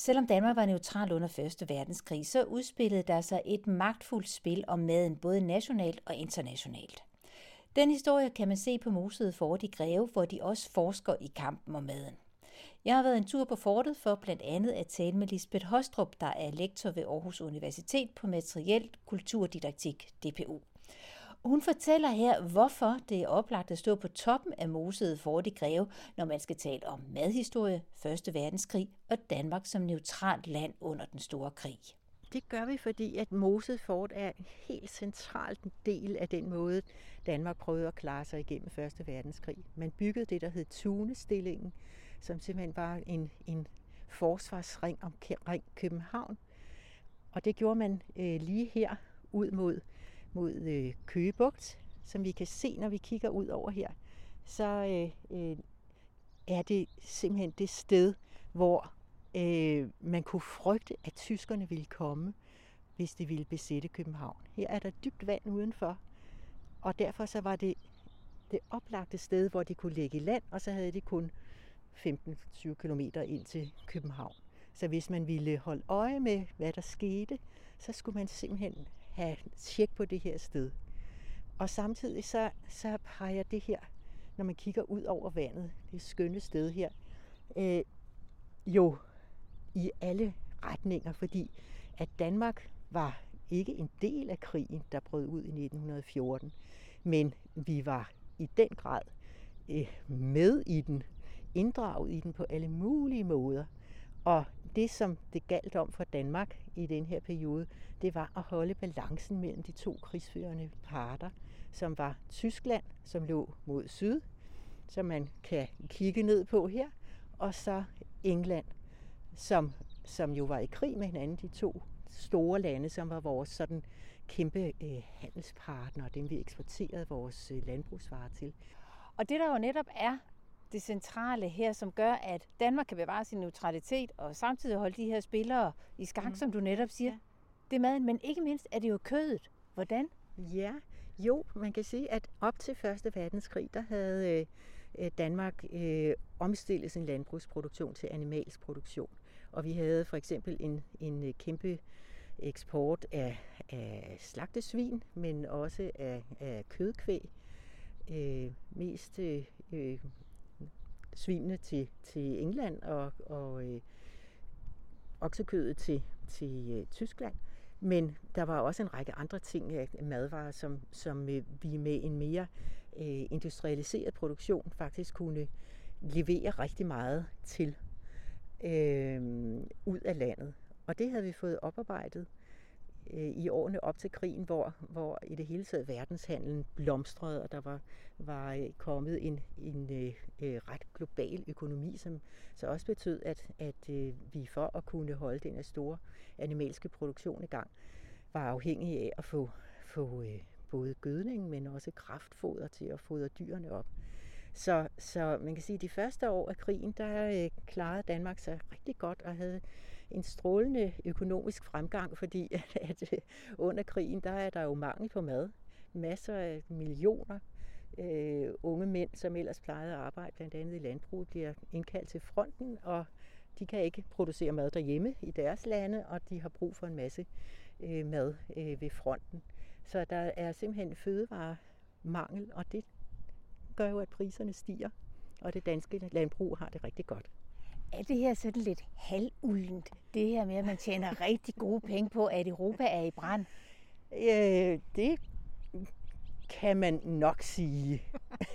Selvom Danmark var neutral under 1. verdenskrig, så udspillede der sig et magtfuldt spil om maden både nationalt og internationalt. Den historie kan man se på Museet Fort i Greve, hvor de også forsker i kampen om maden. Jeg har været en tur på fortet for blandt andet at tale med Lisbeth Hostrup, der er lektor ved Aarhus Universitet på Materielt Kulturdidaktik, DPU. Hun fortæller her, hvorfor det er oplagt at stå på toppen af mosede Fort i Greve, når man skal tale om madhistorie, Første verdenskrig og Danmark som neutralt land under den store krig. Det gør vi, fordi at Moset Fort er en helt central del af den måde, Danmark prøvede at klare sig igennem Første verdenskrig. Man byggede det, der hed Tunestillingen, som simpelthen var en, en forsvarsring omkring København. Og det gjorde man øh, lige her ud mod mod øh, Køgebugt, som vi kan se, når vi kigger ud over her, så øh, øh, er det simpelthen det sted, hvor øh, man kunne frygte, at tyskerne ville komme, hvis de ville besætte København. Her er der dybt vand udenfor, og derfor så var det det oplagte sted, hvor de kunne lægge i land, og så havde de kun 15-20 km ind til København. Så hvis man ville holde øje med, hvad der skete, så skulle man simpelthen have tjek på det her sted. Og samtidig så, så peger det her, når man kigger ud over vandet, det skønne sted her, øh, jo i alle retninger, fordi at Danmark var ikke en del af krigen, der brød ud i 1914, men vi var i den grad øh, med i den, inddraget i den på alle mulige måder. Og det, som det galt om for Danmark i den her periode, det var at holde balancen mellem de to krigsførende parter, som var Tyskland, som lå mod syd, som man kan kigge ned på her, og så England, som, som jo var i krig med hinanden, de to store lande, som var vores sådan kæmpe øh, handelspartner, dem vi eksporterede vores øh, landbrugsvarer til. Og det der jo netop er det centrale her, som gør, at Danmark kan bevare sin neutralitet og samtidig holde de her spillere i skak, mm. som du netop siger. Ja. Det er maden, men ikke mindst er det jo kødet. Hvordan? Ja, jo, man kan sige, at op til 1. verdenskrig, der havde øh, Danmark øh, omstillet sin landbrugsproduktion til animalsk produktion. Og vi havde for eksempel en, en øh, kæmpe eksport af, af slagtesvin, men også af, af kødkvæg. Øh, mest øh, svinene til, til England og, og øh, oksekødet til, til øh, Tyskland. Men der var også en række andre ting, af madvarer, som, som øh, vi med en mere øh, industrialiseret produktion faktisk kunne levere rigtig meget til øh, ud af landet. Og det havde vi fået oparbejdet øh, Øh, i årene op til krigen, hvor, hvor i det hele taget verdenshandlen blomstrede, og der var, var øh, kommet en, en øh, øh, ret global økonomi, som så også betød, at, at øh, vi for at kunne holde den her store animalske produktion i gang, var afhængige af at få, få øh, både gødning, men også kraftfoder til at fodre dyrene op. Så, så man kan sige, at de første år af krigen, der øh, klarede Danmark sig rigtig godt og havde en strålende økonomisk fremgang, fordi at, at øh, under krigen, der er der jo mangel på mad. Masser af millioner øh, unge mænd, som ellers plejede at arbejde blandt andet i landbruget, bliver indkaldt til fronten, og de kan ikke producere mad derhjemme i deres lande, og de har brug for en masse øh, mad øh, ved fronten. Så der er simpelthen fødevaremangel, og det gør jo, at priserne stiger, og det danske landbrug har det rigtig godt. Er det her sådan lidt halvuldent, det her med, at man tjener rigtig gode penge på, at Europa er i brand? Øh, det kan man nok sige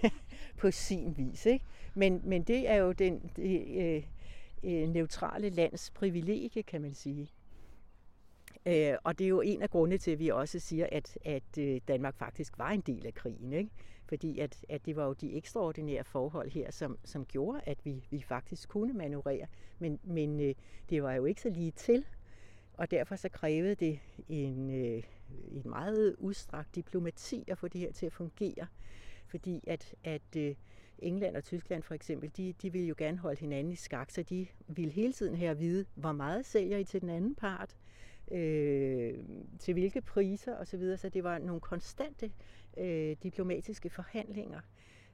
på sin vis. Ikke? Men, men det er jo den det, øh, øh, neutrale lands privilegie, kan man sige. Øh, og det er jo en af grundene til, at vi også siger, at, at øh, Danmark faktisk var en del af krigen. Ikke? Fordi at, at det var jo de ekstraordinære forhold her, som, som gjorde, at vi, vi faktisk kunne manøvrere. Men, men øh, det var jo ikke så lige til. Og derfor så krævede det en, øh, en meget udstrakt diplomati at få det her til at fungere. Fordi at, at øh, England og Tyskland for eksempel, de, de ville jo gerne holde hinanden i skak, så de ville hele tiden her vide, hvor meget sælger I til den anden part, øh, til hvilke priser osv. Så, videre. så det var nogle konstante øh, diplomatiske forhandlinger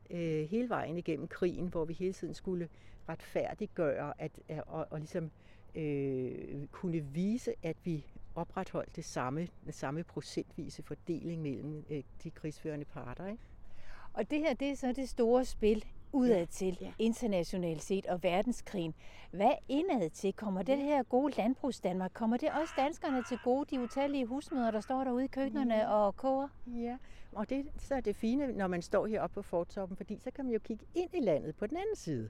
øh, hele vejen igennem krigen, hvor vi hele tiden skulle retfærdiggøre at, at, og, og ligesom øh, kunne vise, at vi opretholdt det samme, den samme procentvise fordeling mellem øh, de krigsførende parter. Ikke? Og det her, det er så det store spil udadtil, ja, internationalt set, og verdenskrigen. Hvad indad til? Kommer det her gode landbrugsdanmark, kommer det også danskerne til gode, de utallige husmøder, der står derude i køkkenerne ja. og koger? Ja, og det så er det fine, når man står heroppe på fortoppen, fordi så kan man jo kigge ind i landet på den anden side.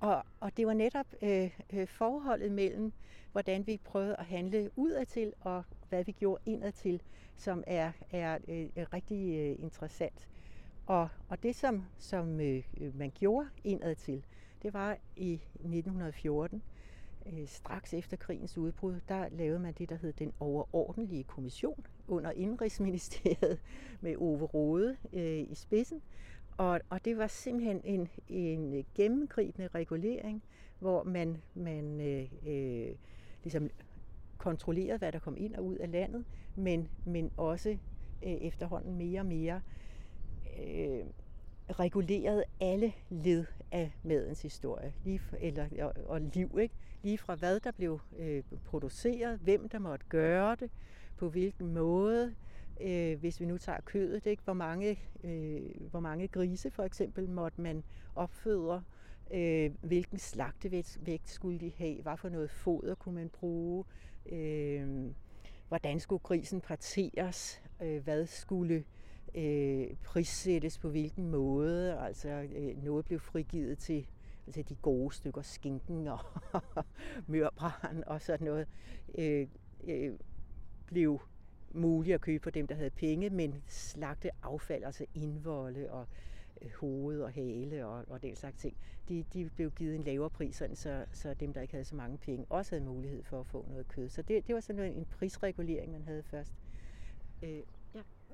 Og, og det var netop øh, øh, forholdet mellem, hvordan vi prøvede at handle udadtil, og hvad vi gjorde indadtil, som er, er øh, rigtig øh, interessant. Og, og det, som, som øh, øh, man gjorde indad til, det var i 1914, øh, straks efter krigens udbrud, der lavede man det, der hed den overordentlige kommission under Indrigsministeriet med Ove Rode øh, i spidsen. Og, og det var simpelthen en, en gennemgribende regulering, hvor man, man øh, øh, ligesom kontrollerede, hvad der kom ind og ud af landet, men, men også øh, efterhånden mere og mere øh, regulerede alle led af madens historie, lige, eller, og, og liv, ikke? lige fra hvad der blev øh, produceret, hvem der måtte gøre det, på hvilken måde, øh, hvis vi nu tager kødet, ikke? Hvor, mange, øh, hvor mange grise for eksempel måtte man opfødre, øh, hvilken slagtevægt skulle de have, hvad for noget foder kunne man bruge, øh, hvordan skulle grisen parteres, øh, hvad skulle øh, Øh, prissættes på hvilken måde, altså øh, noget blev frigivet til altså de gode stykker skinken og mørbrænd og sådan noget, øh, øh, blev muligt at købe for dem, der havde penge, men slagte affald, altså indvolde og øh, hoved og hale og, og den slags ting, de, de blev givet en lavere pris, sådan, så, så dem, der ikke havde så mange penge, også havde mulighed for at få noget kød. Så det, det var sådan en prisregulering, man havde først. Øh.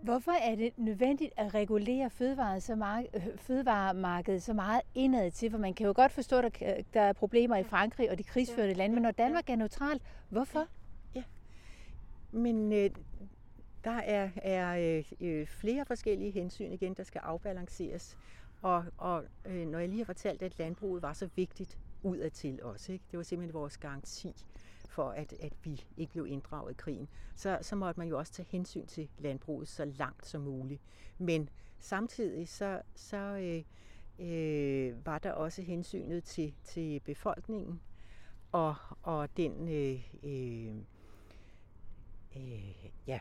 Hvorfor er det nødvendigt at regulere fødevare så meget, øh, fødevaremarkedet så meget indad til? For man kan jo godt forstå, at der, der er problemer i Frankrig og de krigsførte lande, men når Danmark er neutralt, hvorfor? Ja, men øh, der er, er øh, flere forskellige hensyn igen, der skal afbalanceres. Og, og øh, når jeg lige har fortalt, at landbruget var så vigtigt udadtil også, ikke? det var simpelthen vores garanti for, at, at vi ikke blev inddraget i krigen, så, så måtte man jo også tage hensyn til landbruget så langt som muligt. Men samtidig så, så øh, øh, var der også hensynet til, til befolkningen og, og den øh, øh, øh, ja,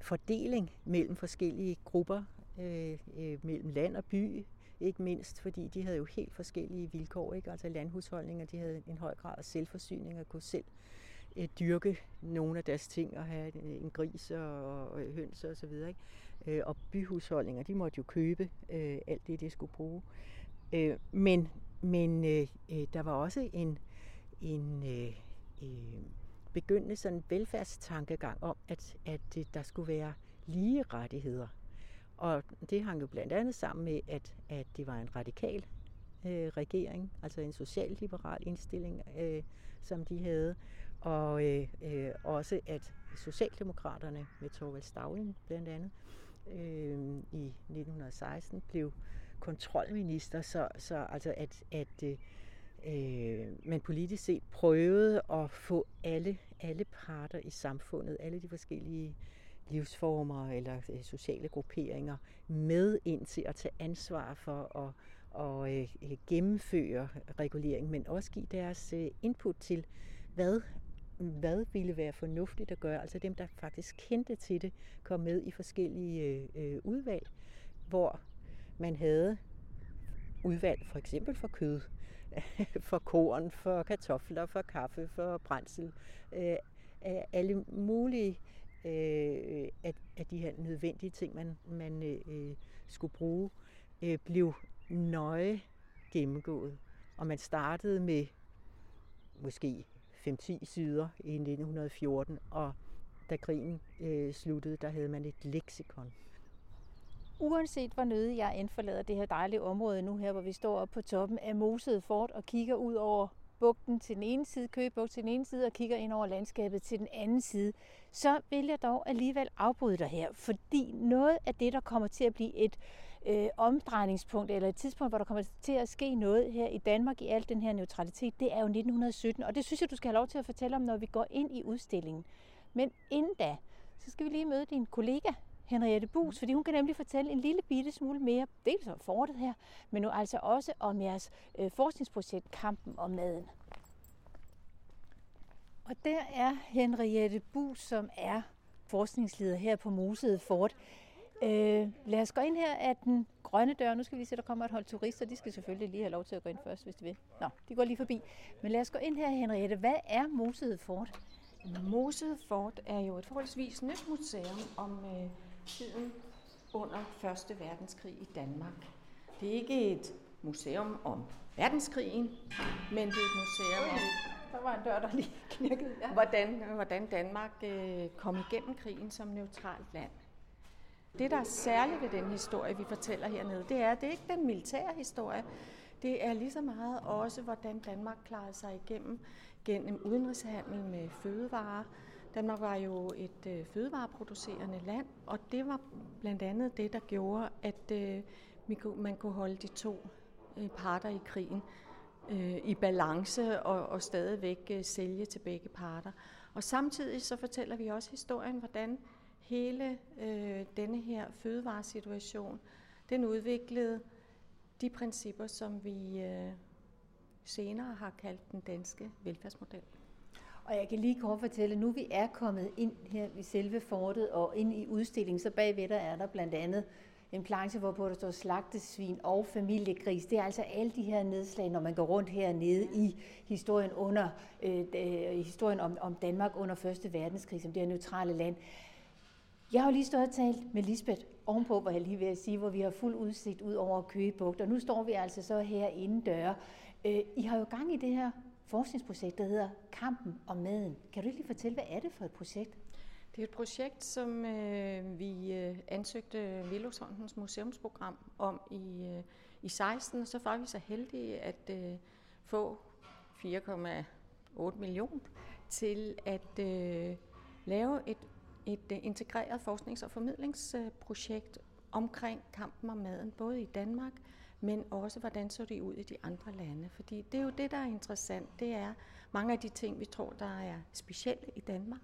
fordeling mellem forskellige grupper, øh, øh, mellem land og by, ikke mindst, fordi de havde jo helt forskellige vilkår. Ikke? Altså landhusholdninger, de havde en høj grad af selvforsyning og kunne selv øh, dyrke nogle af deres ting og have øh, en, gris og, og høns og så videre. Ikke? Øh, og byhusholdninger, de måtte jo købe øh, alt det, de skulle bruge. Øh, men men øh, øh der var også en, en øh, øh, begyndende sådan velfærdstankegang om, at, at øh, der skulle være lige rettigheder. Og det hang jo blandt andet sammen med, at, at det var en radikal øh, regering, altså en socialliberal indstilling, øh, som de havde. Og øh, øh, også at Socialdemokraterne med Torvald Stavling blandt andet øh, i 1916 blev kontrolminister, så, så altså at, at øh, øh, man politisk set prøvede at få alle, alle parter i samfundet, alle de forskellige livsformer eller øh, sociale grupperinger med ind til at tage ansvar for at og, øh, gennemføre regulering, men også give deres øh, input til, hvad, hvad ville være fornuftigt at gøre. Altså dem, der faktisk kendte til det, kom med i forskellige øh, øh udvalg, hvor man havde udvalg for eksempel for kød, for korn, for kartofler, for kaffe, for brændsel, øh, alle mulige øh, at, at de her nødvendige ting, man, man øh, skulle bruge, øh, blev nøje gennemgået. Og man startede med måske 5-10 sider i 1914, og da krigen øh, sluttede, der havde man et leksikon uanset hvor nødig jeg end forlader det her dejlige område nu her, hvor vi står oppe på toppen af Mosede Fort og kigger ud over bugten til den ene side, Køgebugt til den ene side og kigger ind over landskabet til den anden side, så vil jeg dog alligevel afbryde dig her, fordi noget af det, der kommer til at blive et øh, omdrejningspunkt, eller et tidspunkt, hvor der kommer til at ske noget her i Danmark i al den her neutralitet, det er jo 1917. Og det synes jeg, du skal have lov til at fortælle om, når vi går ind i udstillingen. Men inden da, så skal vi lige møde din kollega, Henriette Bus, fordi hun kan nemlig fortælle en lille bitte smule mere, dels om fortet her, men nu altså også om jeres øh, forskningsprojekt Kampen om maden. Og der er Henriette Bus, som er forskningsleder her på Mosede Fort. Øh, lad os gå ind her af den grønne dør. Nu skal vi se, der kommer et hold turister. De skal selvfølgelig lige have lov til at gå ind først, hvis de vil. Nå, de går lige forbi. Men lad os gå ind her, Henriette. Hvad er Mosede Fort? Mosede Fort er jo et forholdsvis nyt museum om øh, tiden under 1. verdenskrig i Danmark. Det er ikke et museum om verdenskrigen, men det er et museum om der var en dør, der lige knirkede. Ja. Hvordan, hvordan Danmark øh, kom igennem krigen som neutralt land. Det, der er særligt ved den historie, vi fortæller hernede, det er, at det er ikke den militære historie. Det er lige så meget også, hvordan Danmark klarede sig igennem gennem udenrigshandel med fødevarer. Danmark var jo et øh, fødevareproducerende land, og det var blandt andet det, der gjorde, at øh, man kunne holde de to øh, parter i krigen øh, i balance og, og stadigvæk øh, sælge til begge parter. Og samtidig så fortæller vi også historien, hvordan hele øh, denne her fødevaresituation, den udviklede de principper, som vi øh, senere har kaldt den danske velfærdsmodel. Og jeg kan lige kort fortælle, nu vi er kommet ind her i selve fortet og ind i udstillingen, så bagved der er der blandt andet en planche, hvorpå der står slagtesvin og familiegris. Det er altså alle de her nedslag, når man går rundt hernede i historien, under, øh, øh historien om, om Danmark under 1. verdenskrig, som det her neutrale land. Jeg har jo lige stået og talt med Lisbeth ovenpå, hvor jeg lige vil sige, hvor vi har fuld udsigt ud over Køgebugt, og nu står vi altså så her inden døre. Øh, I har jo gang i det her forskningsprojekt, der hedder Kampen om maden. Kan du lige fortælle, hvad er det for et projekt? Det er et projekt, som øh, vi øh, ansøgte Velosfondens museumsprogram om i, øh, i 16, og så var vi så heldige at øh, få 4,8 millioner til at øh, lave et, et øh, integreret forsknings- og formidlingsprojekt omkring kampen om maden, både i Danmark, men også hvordan så det ud i de andre lande. Fordi det er jo det, der er interessant. Det er mange af de ting, vi tror, der er specielle i Danmark,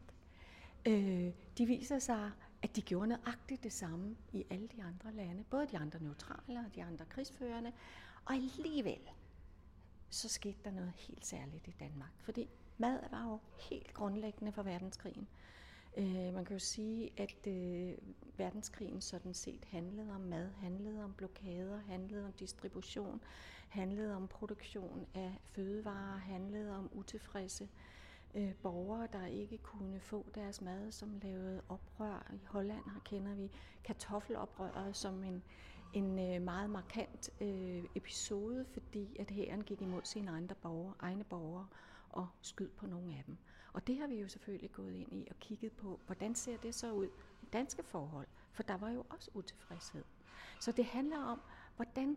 øh, de viser sig, at de gjorde nøjagtigt det samme i alle de andre lande, både de andre neutrale og de andre krigsførende, og alligevel så skete der noget helt særligt i Danmark, fordi mad var jo helt grundlæggende for verdenskrigen. Øh, man kan jo sige, at øh, verdenskrigen sådan set handlede om mad, handlede om blokader, handlede om distribution, handlede om produktion af fødevarer, handlede om utilfredse øh, borgere, der ikke kunne få deres mad, som lavede oprør. I Holland her kender vi kartoffeloprøret som en, en øh, meget markant øh, episode, fordi at hæren gik imod sine egne borgere, egne borgere og skød på nogle af dem. Og det har vi jo selvfølgelig gået ind i og kigget på, hvordan ser det så ud i danske forhold, for der var jo også utilfredshed. Så det handler om, hvordan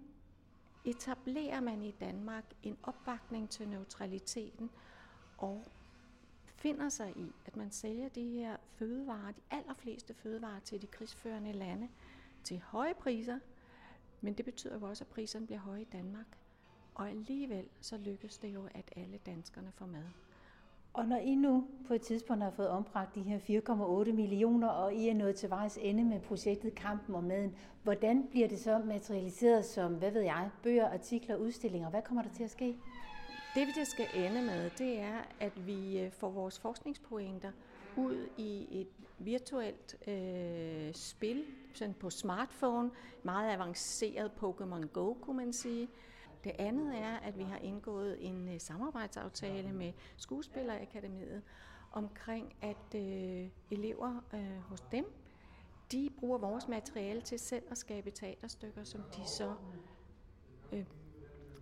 etablerer man i Danmark en opbakning til neutraliteten og finder sig i, at man sælger de her fødevarer, de allerfleste fødevarer til de krigsførende lande, til høje priser, men det betyder jo også, at priserne bliver høje i Danmark. Og alligevel så lykkes det jo, at alle danskerne får mad. Og når I nu på et tidspunkt har fået ombragt de her 4,8 millioner, og I er nået til vejs ende med projektet Kampen om maden, hvordan bliver det så materialiseret som, hvad ved jeg, bøger, artikler, udstillinger? Hvad kommer der til at ske? Det vi det skal ende med, det er, at vi øh, får vores forskningspointer ud i et virtuelt øh, spil sådan på smartphone, meget avanceret Pokémon Go, kunne man sige. Det andet er, at vi har indgået en øh, samarbejdsaftale med Skuespillerakademiet omkring, at øh, elever øh, hos dem, de bruger vores materiale til selv at skabe teaterstykker, som de så øh,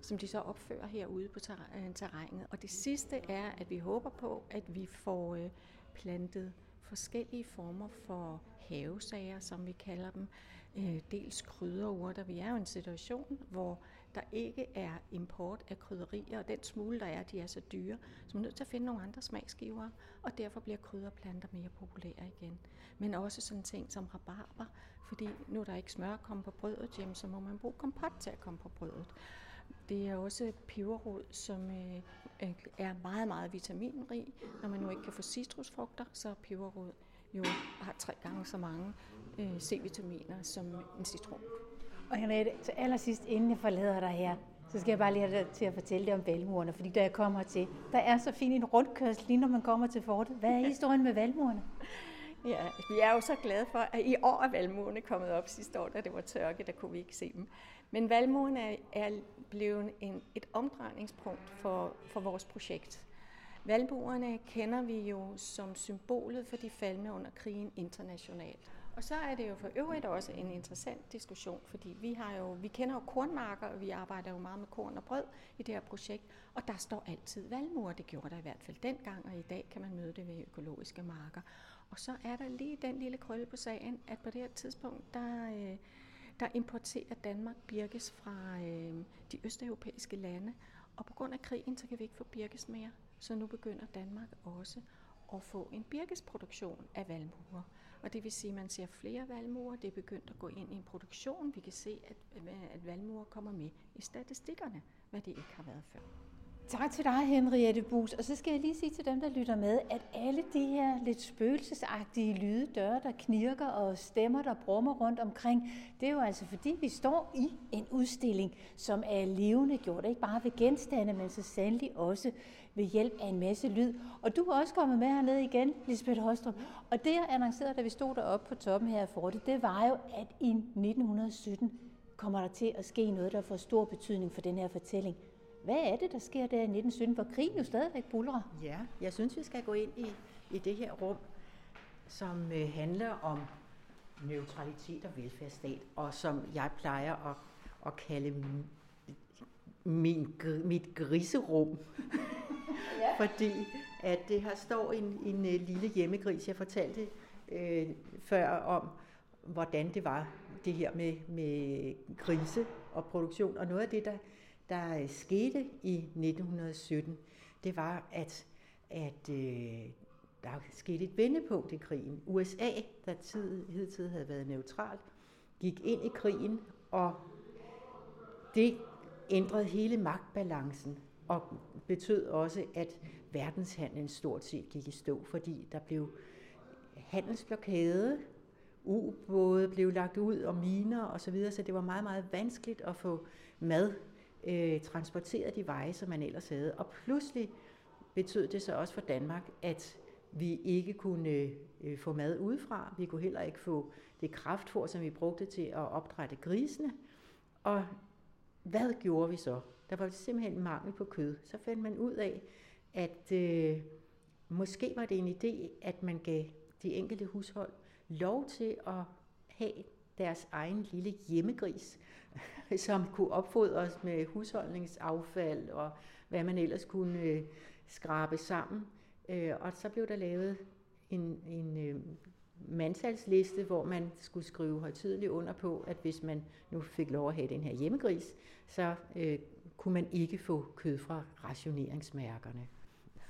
som de så opfører herude på øh, terrænet. Og det sidste er, at vi håber på, at vi får øh, plantet forskellige former for havesager, som vi kalder dem. Øh, dels krydderurter. Vi er jo i en situation, hvor der ikke er import af krydderier, og den smule, der er, de er så dyre, så man er nødt til at finde nogle andre smagsgivere, og derfor bliver krydderplanter mere populære igen. Men også sådan ting som rabarber, fordi nu er der ikke smør at komme på brødet, jamen, så må man bruge kompot til at komme på brødet. Det er også peberrod, som øh, øh, er meget, meget vitaminrig. Når man nu ikke kan få citrusfrugter, så er peberrod jo har tre gange så mange øh, C-vitaminer som en citron. Og Henriette, til allersidst, inden jeg forlader dig her, så skal jeg bare lige have dig til at fortælle dig om valmurerne, fordi da jeg kommer til, der er så fin en rundkørsel lige når man kommer til fortet. Hvad er historien med valmurerne? Ja, vi er jo så glade for, at i år er valmurene kommet op sidste år, da det var tørke, der kunne vi ikke se dem. Men valmurene er, er blevet en, et omdrejningspunkt for, for vores projekt. Valmuerne kender vi jo som symbolet for de faldne under krigen internationalt. Og så er det jo for øvrigt også en interessant diskussion, fordi vi, har jo, vi kender jo kornmarker, og vi arbejder jo meget med korn og brød i det her projekt, og der står altid valmuer. Det gjorde der i hvert fald dengang, og i dag kan man møde det ved økologiske marker. Og så er der lige den lille krølle på sagen, at på det her tidspunkt, der, øh, der importerer Danmark birkes fra øh, de østeuropæiske lande, og på grund af krigen, så kan vi ikke få birkes mere. Så nu begynder Danmark også at få en birkesproduktion af valmuer. Og det vil sige, at man ser flere valmuer. Det er begyndt at gå ind i en produktion. Vi kan se, at, at valmuer kommer med i statistikkerne, hvad det ikke har været før. Tak til dig, Henriette Bus. Og så skal jeg lige sige til dem, der lytter med, at alle de her lidt spøgelsesagtige lyde, døre, der knirker og stemmer, der brummer rundt omkring, det er jo altså fordi, vi står i en udstilling, som er levende gjort, ikke bare ved genstande, men så sandelig også ved hjælp af en masse lyd. Og du er også kommet med hernede igen, Lisbeth Hostrup. Og det, jeg annoncerede, da vi stod deroppe på toppen her for det, det var jo, at i 1917 kommer der til at ske noget, der får stor betydning for den her fortælling. Hvad er det, der sker der i 1917, hvor krigen jo stadigvæk bulrer? Ja, jeg synes, vi skal gå ind i, i det her rum, som øh, handler om neutralitet og velfærdsstat, og som jeg plejer at, at kalde min, mit griserum. ja. Fordi at det her står en, en, en øh, lille hjemmegris, jeg fortalte øh, før om, hvordan det var det her med, med grise og produktion. Og noget af det, der der øh, skete i 1917, det var, at, at øh, der skete et vendepunkt i krigen. USA, der tid, hidtil havde været neutralt, gik ind i krigen, og det ændrede hele magtbalancen og betød også, at verdenshandlen stort set gik i stå, fordi der blev handelsblokade, ubåde blev lagt ud og miner osv., så, videre, så det var meget, meget vanskeligt at få mad øh, transporteret de veje, som man ellers havde. Og pludselig betød det så også for Danmark, at vi ikke kunne øh, få mad udefra. Vi kunne heller ikke få det kraftfor, som vi brugte til at opdrætte grisene. Og hvad gjorde vi så? Der var simpelthen mangel på kød. Så fandt man ud af, at øh, måske var det en idé, at man gav de enkelte hushold lov til at have deres egen lille hjemmegris, som kunne opfodres med husholdningsaffald og hvad man ellers kunne øh, skrabe sammen. Øh, og så blev der lavet en, en øh, mandsalsliste, hvor man skulle skrive højtidligt under på, at hvis man nu fik lov at have den her hjemmegris, så øh, kunne man ikke få kød fra rationeringsmærkerne.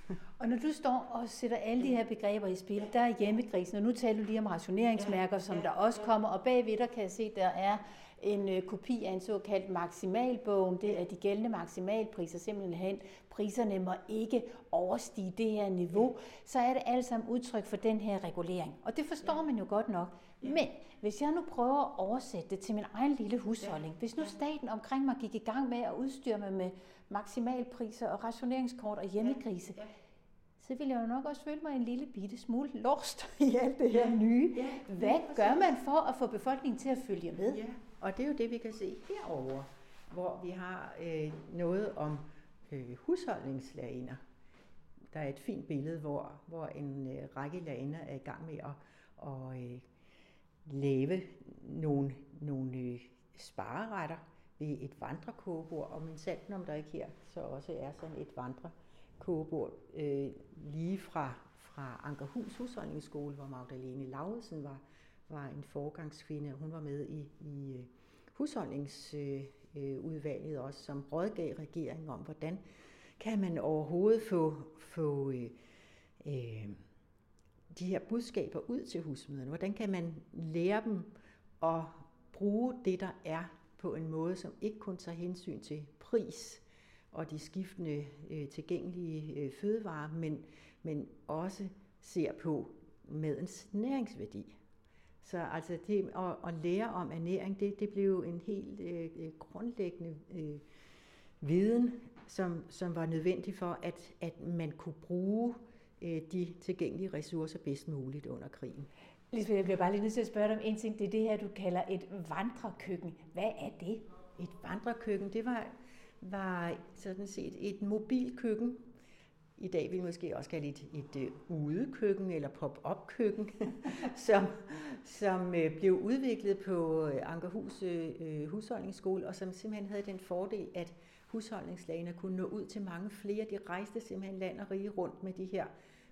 Og når du står og sætter alle de her begreber i spil, der er hjemmegrisen, og nu taler du lige om rationeringsmærker, som der også kommer, og bagved der kan jeg se, der er en ø, kopi af en såkaldt maksimalbogen. Det er de gældende maksimalpriser, simpelthen priserne må ikke overstige det her niveau. Så er det alt sammen udtryk for den her regulering. Og det forstår man jo godt nok. Men hvis jeg nu prøver at oversætte det til min egen lille husholdning, hvis nu staten omkring mig gik i gang med at udstyre mig med maksimalpriser og rationeringskort og hjemmegrise, så ville jeg jo nok også føle mig en lille bitte smule lost i alt det her nye. Hvad gør man for at få befolkningen til at følge med? Ja. Og det er jo det, vi kan se herover, hvor vi har øh, noget om øh, husholdningslagener. Der er et fint billede, hvor, hvor en øh, række lagener er i gang med at, at øh, lave nogle, nogle øh, spareretter ved et vandrekogebord, og min sandt om der ikke her så også er sådan et vandrekogebord øh, lige fra, fra Ankerhus Husholdningsskole, hvor Magdalene Lauritsen var, var en forgangskvinde, og hun var med i, i øh, husholdningsudvalget øh, øh, også, som rådgav regeringen om, hvordan kan man overhovedet få, få øh, øh, de her budskaber ud til husmøderne? Hvordan kan man lære dem at bruge det, der er på en måde, som ikke kun tager hensyn til pris og de skiftende øh, tilgængelige øh, fødevarer, men, men også ser på madens næringsværdi. Så altså det at, at lære om ernæring, det, det blev en helt øh, øh, grundlæggende øh, viden, som, som var nødvendig for, at, at man kunne bruge øh, de tilgængelige ressourcer bedst muligt under krigen. Lisbeth, jeg bliver bare lige nødt til at spørge dig om en ting. Det er det her, du kalder et vandrekøkken. Hvad er det? Et vandrekøkken, det var, var sådan set et mobilkøkken. I dag vil vi måske også kalde et, et udekøkken eller pop-up køkken, som, som øh, blev udviklet på øh, Ankerhus uh, Husholdningsskole, og som simpelthen havde den fordel, at husholdningslagene kunne nå ud til mange flere. De rejste simpelthen land og rige rundt med de her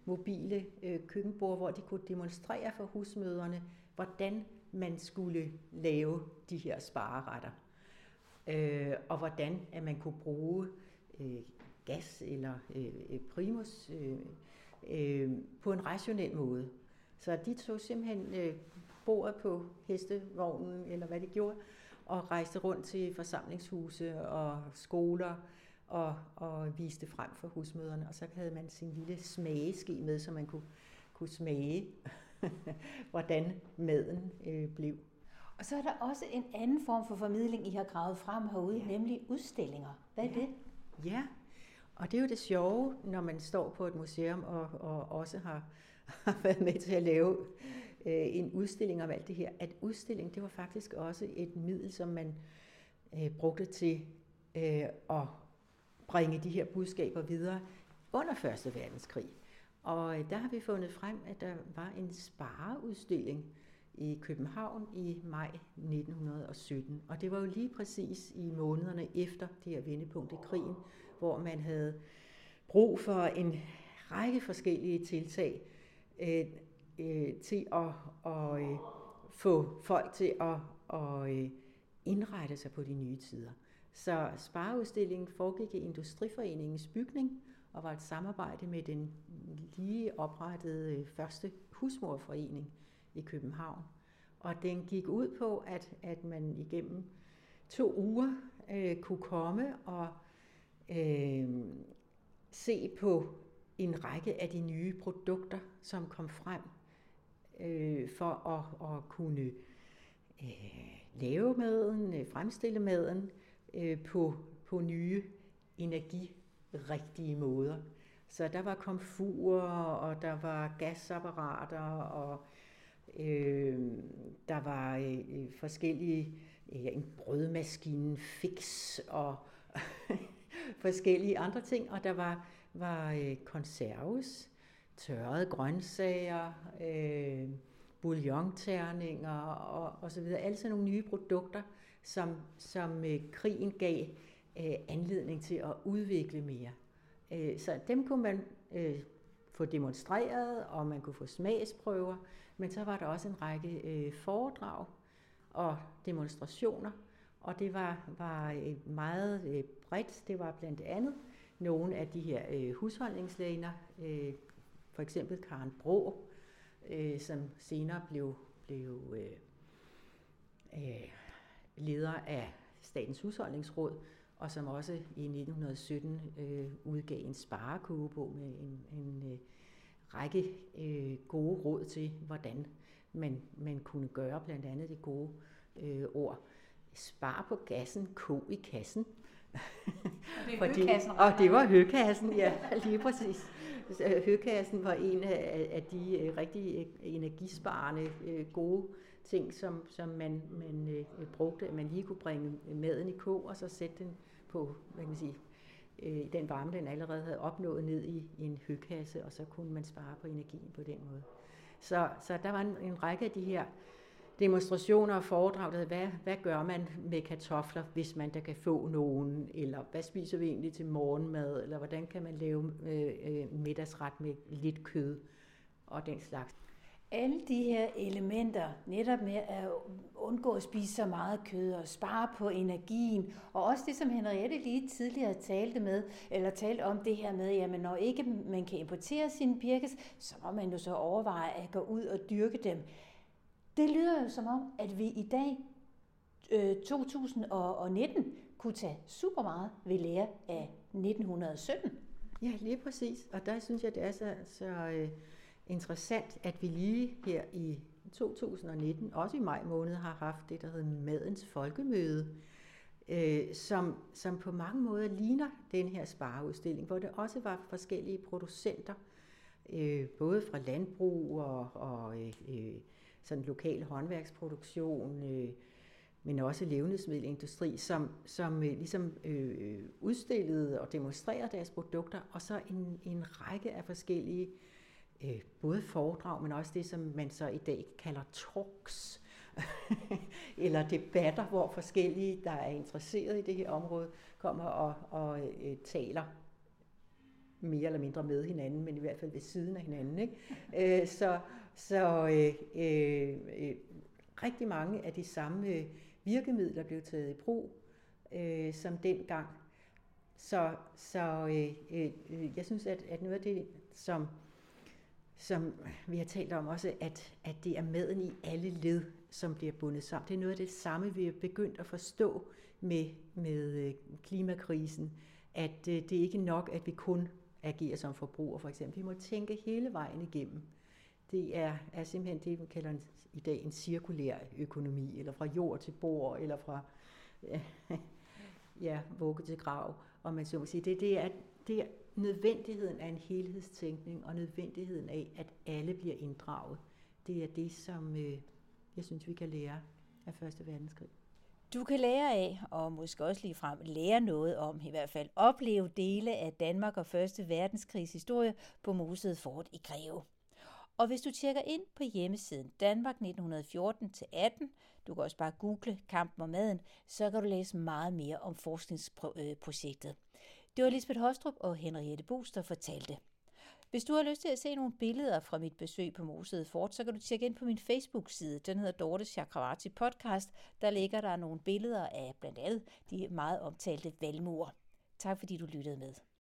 mobile øh, køkkenbord, hvor de kunne demonstrere for husmøderne, hvordan man skulle lave de her spareretter. Øh, og hvordan at man kunne bruge øh, gas eller øh, primus øh, øh, på en rationel måde. Så de tog simpelthen øh, bordet på hestevognen, eller hvad de gjorde, og rejste rundt til forsamlingshuse og skoler og, og viste frem for husmøderne. Og så havde man sin lille smageske med, så man kunne, kunne smage, hvordan maden øh, blev. Og så er der også en anden form for formidling, I har gravet frem herude, ja. nemlig udstillinger. Hvad er ja. det? Ja, og det er jo det sjove, når man står på et museum og, og også har, har været med til at lave øh, en udstilling om alt det her, at udstilling, det var faktisk også et middel, som man øh, brugte til øh, at bringe de her budskaber videre under Første verdenskrig. Og øh, der har vi fundet frem, at der var en spareudstilling i København i maj 1917. Og det var jo lige præcis i månederne efter det her vendepunkt i krigen, hvor man havde brug for en række forskellige tiltag øh, øh, til at, at øh, få folk til at, at øh, indrette sig på de nye tider. Så spareudstillingen foregik i Industriforeningens bygning og var et samarbejde med den lige oprettede øh, første husmorforening i København. Og den gik ud på, at, at man igennem to uger øh, kunne komme og øh, se på en række af de nye produkter, som kom frem øh, for at, at kunne øh, lave maden, øh, fremstille maden, øh, på, på nye energirigtige måder. Så der var komfurer, og der var gasapparater, og øh, der var øh, forskellige, øh, en brødmaskine fix, og forskellige andre ting, og der var, var øh, konserves, tørrede grøntsager, øh, bouillonterninger og, og så videre. Alle sådan nogle nye produkter, som, som øh, krigen gav øh, anledning til at udvikle mere. Øh, så dem kunne man øh, få demonstreret, og man kunne få smagsprøver, men så var der også en række øh, foredrag og demonstrationer, og det var, var øh, meget øh, bredt. Det var blandt andet nogle af de her øh, husholdningslæner, øh, for eksempel Karen Bro, som senere blev, blev leder af Statens Husholdningsråd, og som også i 1917 øh, udgav en sparekogebog med en, en øh, række øh, gode råd til, hvordan man, man kunne gøre blandt andet det gode øh, ord. Spar på gassen, ko i kassen. Og det, Fordi, og det var høkassen, ja, lige præcis. Høkassen var en af, af de øh, rigtig øh, energisparende øh, gode ting, som, som man, man øh, brugte, at man lige kunne bringe maden i kog, og så sætte den på, hvad kan man sige, øh, den varme, den allerede havde opnået ned i, i en høkasse, og så kunne man spare på energien på den måde. Så, så der var en, en række af de her demonstrationer og foredrag, der hvad, hvad gør man med kartofler, hvis man der kan få nogen, eller hvad spiser vi egentlig til morgenmad, eller hvordan kan man lave øh, øh, middagsret med lidt kød, og den slags. alle de her elementer, netop med at undgå at spise så meget kød og spare på energien, og også det, som Henriette lige tidligere talte med, eller talte om det her med, jamen når ikke man kan importere sine birkes, så må man jo så overveje at gå ud og dyrke dem. Det lyder jo som om, at vi i dag, øh, 2019, kunne tage super meget ved lære af 1917. Ja, lige præcis. Og der synes jeg, det er så, så øh, interessant, at vi lige her i 2019, også i maj måned, har haft det, der hedder Madens Folkemøde, øh, som, som på mange måder ligner den her spareudstilling, hvor det også var forskellige producenter, øh, både fra landbrug og, og øh, øh sådan lokal håndværksproduktion, øh, men også levnedsmiddelindustri, som, som øh, ligesom øh, udstillede og demonstrerede deres produkter, og så en, en række af forskellige øh, både foredrag, men også det, som man så i dag kalder talks, eller debatter, hvor forskellige, der er interesseret i det her område, kommer og, og øh, taler mere eller mindre med hinanden, men i hvert fald ved siden af hinanden. Ikke? Øh, så så øh, øh, øh, rigtig mange af de samme øh, virkemidler blev taget i brug øh, som dengang. Så, så øh, øh, øh, jeg synes, at, at noget af det, som, som vi har talt om også, at, at det er maden i alle led, som bliver bundet sammen. Det er noget af det samme, vi har begyndt at forstå med, med øh, klimakrisen, at øh, det er ikke nok, at vi kun agerer som forbrugere for eksempel. Vi må tænke hele vejen igennem. Det er, er simpelthen det, vi kalder en, i dag en cirkulær økonomi, eller fra jord til bord, eller fra ja, ja, vugge til grav, om man så må sige. Det, det, er, det er nødvendigheden af en helhedstænkning, og nødvendigheden af, at alle bliver inddraget. Det er det, som øh, jeg synes, vi kan lære af Første Verdenskrig. Du kan lære af, og måske også lige frem lære noget om, i hvert fald opleve dele af Danmark og Første Verdenskrigs historie på Museet Fort i Greve. Og hvis du tjekker ind på hjemmesiden Danmark 1914-18, du kan også bare google Kampen om maden, så kan du læse meget mere om forskningsprojektet. Øh, Det var Lisbeth Hostrup og Henriette Bus, der fortalte. Hvis du har lyst til at se nogle billeder fra mit besøg på Moseet Fort, så kan du tjekke ind på min Facebook-side. Den hedder Dorte Chakravarti Podcast. Der ligger der nogle billeder af blandt andet de meget omtalte valmuer. Tak fordi du lyttede med.